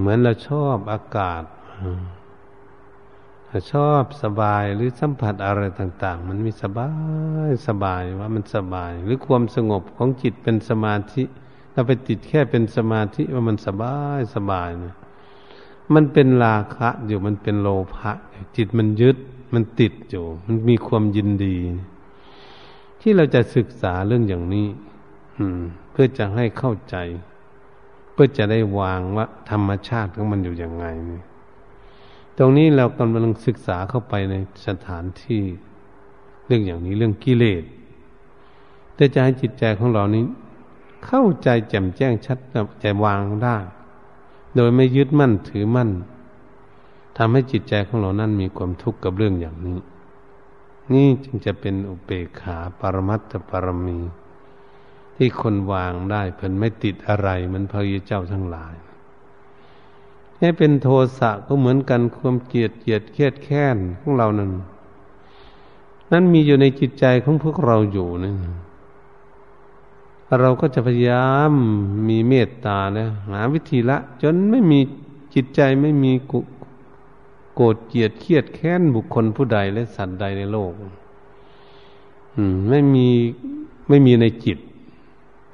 เหมือนเราชอบอากาศ ชอบสบายหรือสัมผัสอะไรต่าง ๆ มันมีสบายสบายว่ามันสบาย หรือความสงบของจิตเป็นสมาธิเราไปติดแค่เป็นสมาธิว่ามันสบายสบายเนี่ยมันเป็นราคะอยู่มันเป็นโลภะจิตมันยึดมันติดอยู่ มันมีความยินดี ที่เราจะศึกษาเรื่องอย่างนี้ อืม เพื่อจะให้เข้าใจ เพื่อจะได้วางว่าธรรมชาติของมันอยู่อย่างไงนี่ ตรงนี้เรากำลังศึกษาเข้าไปในสถานที่เรื่องอย่างนี้เรื่องกิเลสแต่จะให้จิตใจของเรานี้ เข้าใจแจ่มแจ้งชัดใจวางได้ โดยไม่ยึดมั่นถือมั่นทำให้จิตใจของเรานั้นมีความทุกข์กับเรื่องอย่างนี้ นี่จึงจะเป็นอุเบกขาปรมัตถปรมี ที่คนวางได้เพิ่นไม่ติดอะไรเหมือนพระยเจ้าทั้งหลาย ให้เป็นโทสะก็เหมือนกันความเกลียดเกลียดเครียดแค้นของเรานั้นนั้นมีอยู่ในจิตใจของพวกเราอยู่นี่เราก็จะพยายามมีเมตตานะหาวิธีละ จนไม่มีจิตใจไม่มีกุโกรธเกลียดเครียดแค้นบุคคลผู้ใดและสัตว์ใดในโลก อืม ไม่มีไม่มีในจิต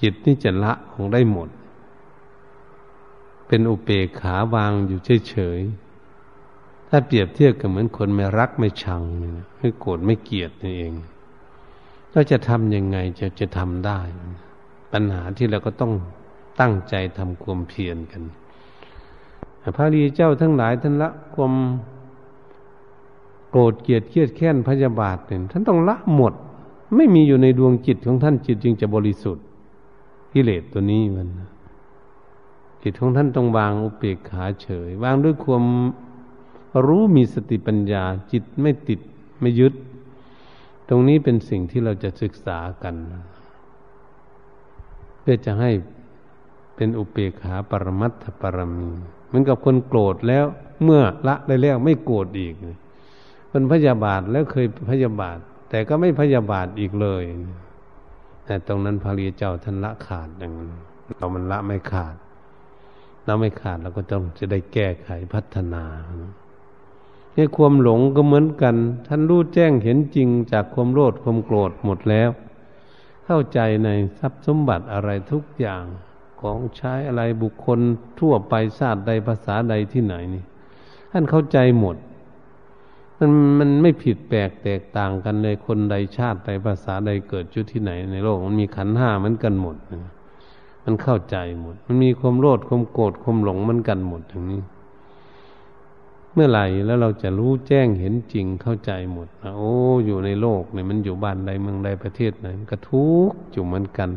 จิตนี่จะละของได้หมด เป็นอุเปกขาวางอยู่เฉยๆ ถ้าเปรียบเทียบกับเหมือนคนไม่รักไม่ชังไม่โกรธไม่เกลียดนี่เองเราจะทำยังไงจะจะทำได้ ปัญหาที่เราก็ต้องตั้งใจทำความเพียรกันพระรีเจ้าทั้งหลายท่านละความโกรธเกลียดเครียดแค้นพยาบาทเนี่ยท่านต้องละหมด ไม่มีอยู่ในดวงจิตของท่านจิตจึงจะบริสุทธิ์กิเลสตัวนี้มัน จิตของท่านต้องวางอุเบกขาเฉย วางด้วยความรู้มีสติปัญญา จิตไม่ติดไม่ยึด ตรงนี้เป็นสิ่งที่เราจะศึกษากัน เพื่อจะให้เป็นอุเบกขาปรมัตถปรมีเหมือนกับคนโกรธแล้วเมื่อละได้แล้วไม่โกรธอีกเป็นพยาบาทแล้วเคยพยาบาท แต่ก็ไม่พยาบาทอีกเลยแต่ตรงนั้นพระรีเจ้าท่านละขาดอย่างนั้นเรามันละไม่ขาด เราไม่ขาดเราก็ต้องจะได้แก้ไขพัฒนาในความหลงก็เหมือนกัน ท่านรู้แจ้งเห็นจริงจากความโลภความโกรธหมดแล้ว เข้าใจในทรัพย์สมบัติอะไรทุกอย่างของใช้อะไรบุคคลทั่วไปชาติใดภาษาใดที่ไหนนี่ ท่านเข้าใจหมด มันมันไม่ผิดแปลกแตกต่างกันเลยคนใดชาติใดภาษาใดเกิดจุดที่ไหนในโลก มันมีขันห้าเหมือนกันหมด มันเข้าใจหมด มันมีความโลภความโกรธความหลงมันกันหมดอย่างนี้ เมื่อไหร่แล้วเราจะรู้แจ้งเห็นจริงเข้าใจหมดนะโอ้ อยู่ในโลกเนี่ยมันอยู่บ้านใดเมืองใดประเทศไหนก็ทุกข์อยู่เหมือนกัน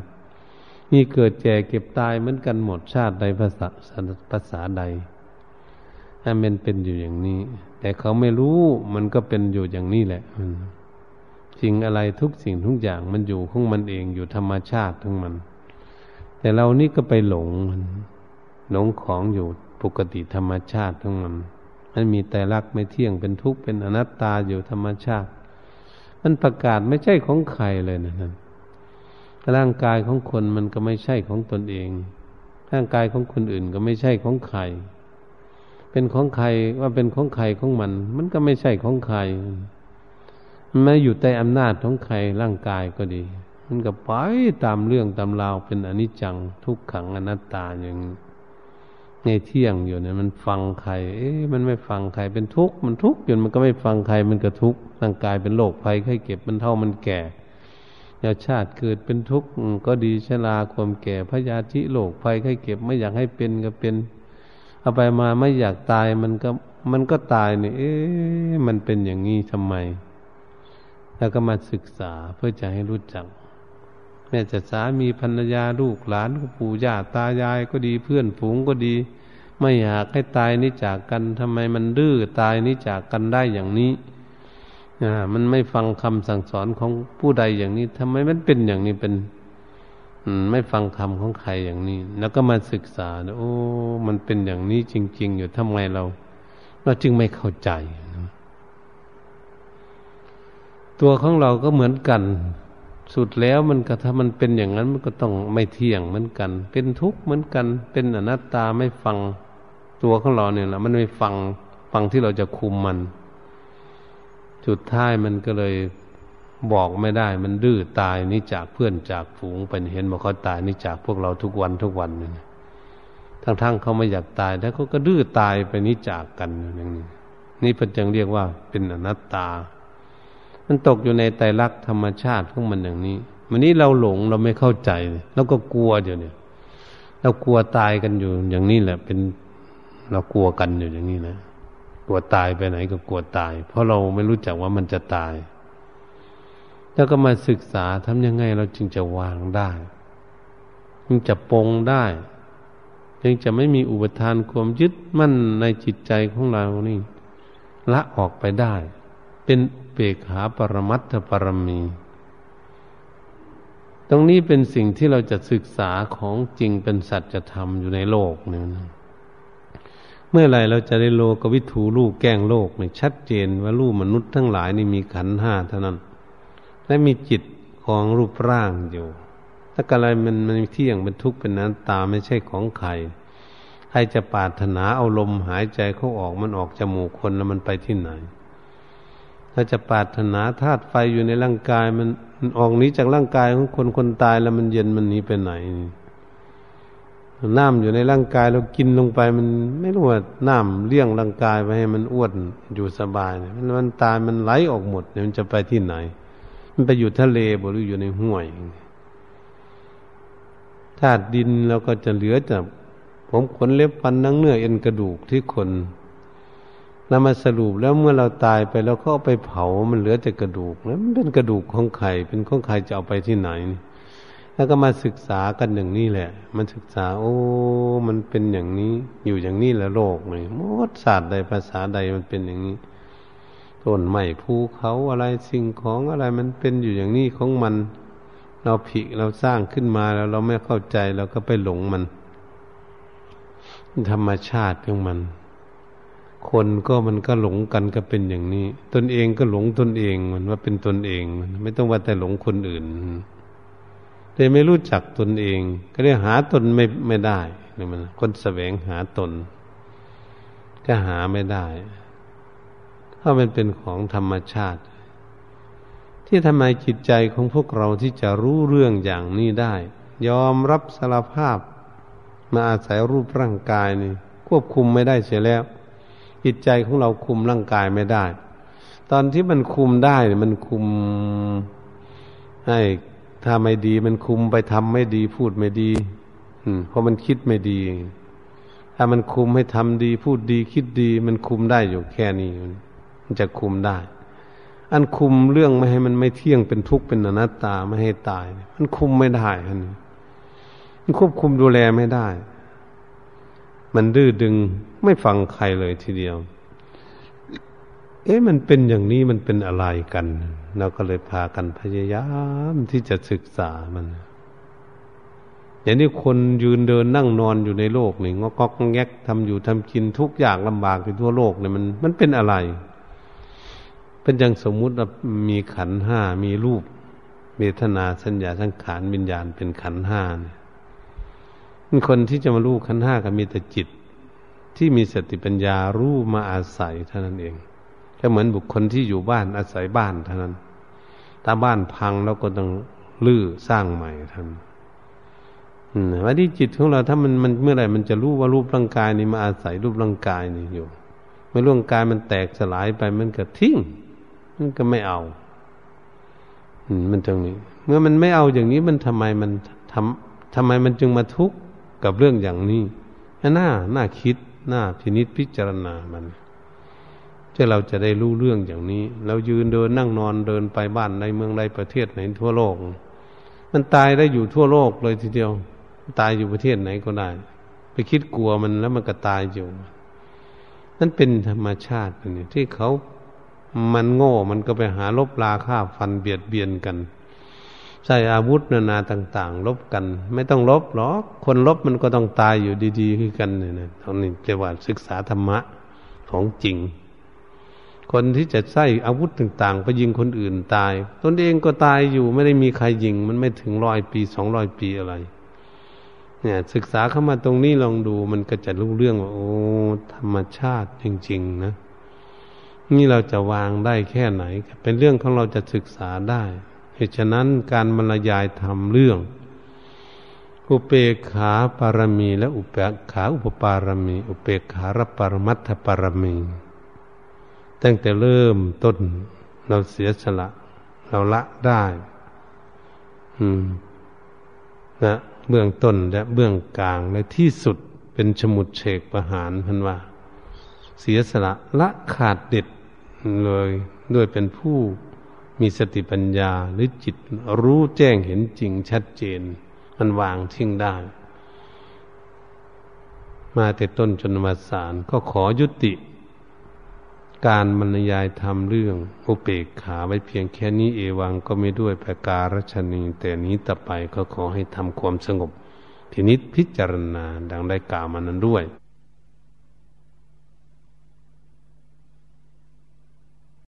มีเกิดแก่เก็บตายเหมือนกันหมดชาติใดภาษาภาษาใดมันเป็นอยู่อย่างนี้ แต่เขาไม่รู้มันก็เป็นอยู่อย่างนี้แหละสิ่งอะไรทุกสิ่งทุกอย่างมันอยู่ของมันเองอยู่ธรรมชาติทั้งมัน แต่เรานี่ก็ไปหลงมันหลงของอยู่ปกติธรรมชาติทั้งมันมันมีแต่รักไม่เที่ยงเป็นทุกข์เป็นอนัตตาอยู่ธรรมชาติ มันประกาศไม่ใช่ของใครเลยนะนั่นร่างกายของคนมันก็ไม่ใช่ของตนเอง ร่างกายของคนอื่นก็ไม่ใช่ของใคร เป็นของใครว่าเป็นของใครของมัน มันก็ไม่ใช่ของใครมันม่อยู่ใต้อำนาจของใครร่างกายก็ดี มันก็ไปตามเรื่องตามราวเป็นอนิจจังทุกขังอนัตตาอย่างในเที่ยงอยู่เนี่ยมันฟังใคร เอ๊ะมันไม่ฟังใครเป็นทุกข์มันทุกข์อยู่มันก็ไม่ฟังใครมันก็ทุกข์ร่างกายเป็นโรคภัยไข้เก็บมันเท่ามันแก่ยาชาติเกิดเป็นทุกข์ก็ดีชราความแก่พยาธิโรคภัยไข้เก็บไม่อยากให้เป็นก็เป็นเอาไปมาไม่อยากตายมันก็มันก็ตายเนี่ยเอ๊ะมันเป็นอย่างนี้ทำไม แล้วก็มาศึกษาเพื่อจะให้รู้จัก แม่จะสามีภรรยาลูกหลานปู่ย่าตายายก็ดีเพื่อนฝูงก็ดี ไม่อยากให้ตายนี้จากกันทำไมมันดื้อตายนี้จากกันได้อย่างนี้มันไม่ฟังคำสั่งสอนของผู้ใดอย่างนี้ทำไมมันเป็นอย่างนี้เป็นไม่ฟังคำของใครอย่างนี้ แล้วก็มาศึกษาโอ้ มันเป็นอย่างนี้จริง ๆ อยู่ทำไมเรา เราจึงไม่เข้าใจ ตัวของเราก็เหมือนกัน สุดแล้วมันก็ถ้ามันเป็นอย่างนั้นมันก็ต้องไม่เที่ยงเหมือนกัน เป็นทุกข์เหมือนกัน เป็นอนัตตาไม่ฟังตัวของเราเนี่ยแหละมันไม่ฟังฟังที่เราจะคุมมัน จุดท้ายมันก็เลยบอกไม่ได้ มันดื้อตายนี่จากเพื่อนจากฝูงไปเห็นบอกเขาตายนี่จากพวกเราทุกวันทุกวันนี่ทั้งๆเขาไม่อยากตายแต่เขาก็ดื้อตายไปนี่จากกันอย่างนี้นี่เป็นจึงเรียกว่าเป็นอนัตตา มันตกอยู่ในไตรลักษณ์ธรรมชาติของมันอย่างนี้วันนี้เราหลงเราไม่เข้าใจแล้วก็กลัวอยู่เนี่ย เรากลัวตายกันอยู่อย่างนี้แหละ เป็นเรากลัวกันอยู่อย่างนี้นะกลัวตายไปไหนก็กลัวตาย เพราะเราไม่รู้จักว่ามันจะตาย แล้วก็มาศึกษาทำยังไงเราจึงจะวางได้จึงจะปรงได้จึงจะไม่มีอุปทานความยึดมั่นในจิตใจของเรานี่ละออกไปได้ เป็น เปกขาปรมัตถปรมี ตรงนี้เป็นสิ่งที่เราจะศึกษาของจริงเป็นสัจธรรมอยู่ในโลกนี่นะเมื่อไรเราจะได้โลกวิถูลูกแก้งโลกเนี่ยชัดเจนว่าลูกมนุษย์ทั้งหลายนี่มีขันห้าเท่านั้น และมีจิตของรูปร่างอยู่ ถ้าอะไรมันมันเที่ยงเป็นทุกข์เป็นนั้นตาไม่ใช่ของใครใครจะปาถนาเอาลมหายใจเขาออกมันออกจมูกคนแล้วมันไปที่ไหน ถ้าจะปาถนาธาตุไฟอยู่ในร่างกาย มันออกนี้จากร่างกายของคนคนตายแล้วมันเย็นมันหนีไปไหนน้ำอยู่ในร่างกายเรากินลงไป มันไม่รู้ว่าน้ำเลี้ยงร่างกายไปให้มันอ้วนอยู่สบายเนี่ยมันตายมันไหลออกหมดเนี่ยมันจะไปที่ไหน มันไปอยู่ทะเลบหรืออยู่ในห้วยธาตุดินเราก็จะเหลือจากผมขนเล็บฟันนังเนื้อเอ็นกระดูกที่คน เรามาสรุปแล้วเมื่อเราตายไปแล้วก็เอาไปเผามันเหลือแต่กระดูกแล้วมันเป็นกระดูกของใครเป็นของใครจะเอาไปที่ไหนแล้วก็มาศึกษากันอย่างนี้แหละ มันศึกษา โอ้ มันเป็นอย่างนี้อยู่อย่างนี้แหละโลกเลยมดศาสตร์ใดภาษาใดมันเป็นอย่างนี้ต้นไม้ภูเขาอะไรสิ่งของอะไรมันเป็นอยู่อย่างนี้ของมัน เราผิเราสร้างขึ้นมาแล้วเราไม่เข้าใจเราก็ไปหลงมัน ธรรมชาติของมัน คนก็มันก็หลงกันก็เป็นอย่างนี้ ตนเองก็หลงตนเองมันว่าเป็นตนเองมันไม่ต้องว่าแต่หลงคนอื่น แต่ไม่รู้จักตนเอง ก็เรียกหาตนไม่ไม่ได้นี่มันคนแสวงหาตน ก็หาไม่ได้ เพราะมันเป็นของธรรมชาติ ที่ทำไมจิตใจของพวกเราที่จะรู้เรื่องอย่างนี้ได้ ยอมรับสารภาพ มาอาศัยรูปร่างกายนี่ควบคุมไม่ได้เสียแล้ว จิตใจของเราคุมร่างกายไม่ได้ ตอนที่มันคุมได้มันคุมให้ถ้าไม่ดีมันคุมไปทำไม่ดีพูดไม่ดีอืมเพราะมันคิดไม่ดี ถ้ามันคุมให้ทำดี พูดดีคิดดี มันคุมได้อยู่แค่นี้ มันจะคุมได้ อันคุมเรื่องไม่ให้มันไม่เที่ยงเป็นทุกข์เป็นอนัตตาไม่ให้ตาย มันคุมไม่ได้อันนี้มันควบคุมดูแลไม่ได้ มันดื้อดึง ไม่ฟังใครเลยทีเดียว เอ๊ะมันเป็นอย่างนี้มันเป็นอะไรกัน เราก็เลยพากันพยายามที่จะศึกษามัน อย่างนี้คนยืนเดินนั่งนอนอยู่ในโลกนี่งอกงแงกทำอยู่ทำกินทุกอย่างลำบากอยู่ทั่วโลกเนี่ยมันมันเป็นอะไร เป็นอย่างสมมุติว่ามีขันห้ามีรูปเวทนาสัญญาสังขารวิญญาณเป็นขันห้าเนี่ยคนที่จะมารู้ขันห้าก็มีแต่จิต ที่มีสติปัญญารู้มาอาศัยเท่านั้นเองก็เหมือนบุคคลที่อยู่บ้านอาศัยบ้านเท่านั้น ถ้าบ้านพังเราก็ต้องลื้อสร้างใหม่ท่านว่าที่จิตของเราถ้ามันมันเมื่อไหร่มันจะรู้ว่ารูปร่างกายนี่มาอาศัยรูปร่างกายนี่อยู่ เมื่อร่างกายมันแตกสลายไปมันก็ทิ้ง มันก็ไม่เอา อืม มันตรงนี้ เมื่อมันไม่เอาอย่างนี้มันทำไมมันทำทำไมมันจึงมาทุกข์กับเรื่องอย่างนี้น่าน่าคิด หน่าพินิษพิจารณามันที่เราจะได้รู้เรื่องอย่างนี้ เรายืนเดินนั่งนอนเดินไปบ้านในเมืองใดประเทศไหนทั่วโลก มันตายได้อยู่ทั่วโลกเลยทีเดียว ตายอยู่ประเทศไหนก็ได้ ไปคิดกลัวมันแล้วมันก็ตายอยู่นั่นเป็นธรรมชาตินี่ที่เขามันโง่มันก็ไปหาลบลาฆ่าฟันเบียดเบียนกัน ใช้อาวุธนานาต่าง ๆ ลบกัน ไม่ต้องลบหรอกคนลบมันก็ต้องตายอยู่ดี ๆ คือกันเนี่ยนะตรงนี้เรียกว่าศึกษาธรรมะของจริง คนที่จะใช้อาวุธต่าง ๆ ไปยิงคนอื่นตาย ตนเองก็ตายอยู่ไม่ได้มีใครยิง มันไม่ถึงร้อยปีสองร้อยปีอะไร เนี่ย ศึกษาเข้ามาตรงนี้ลองดูมันก็จะรู้เรื่องว่าโอ้ธรรมชาติจริง ๆ นะนี่เราจะวางได้แค่ไหน เป็นเรื่องของเราจะศึกษาได้ เหตุฉะนั้นการบรรยายธรรมเรื่อง อุเปกขาปารมี และอุเปกขาอุปปารมี อุเปกขารปรมัตถปารมี ตั้งแต่เริ่มต้นเราเสียสละ เราละได้ อืมนะเบื้องต้นและเบื้องกลางและที่สุดเป็นชมุดเฉกประหารพันว่า เสียสละละขาดเด็ดเลยด้วยเป็นผู้ มีสติปัญญาหรือจิตรู้แจ้งเห็นจริงชัดเจน มันวางทิ้งได้ มาแต่ต้นจนมาสารก็ขอยุติ การบรรยายทำเรื่องอุเปกขาไว้เพียงแค่นี้เอวังก็ไม่ด้วยประการชนีแต่นี้ต่อไปก็ขอให้ทำความสงบพินิษพิจารณาดังได้กล่าวมานั้นด้วย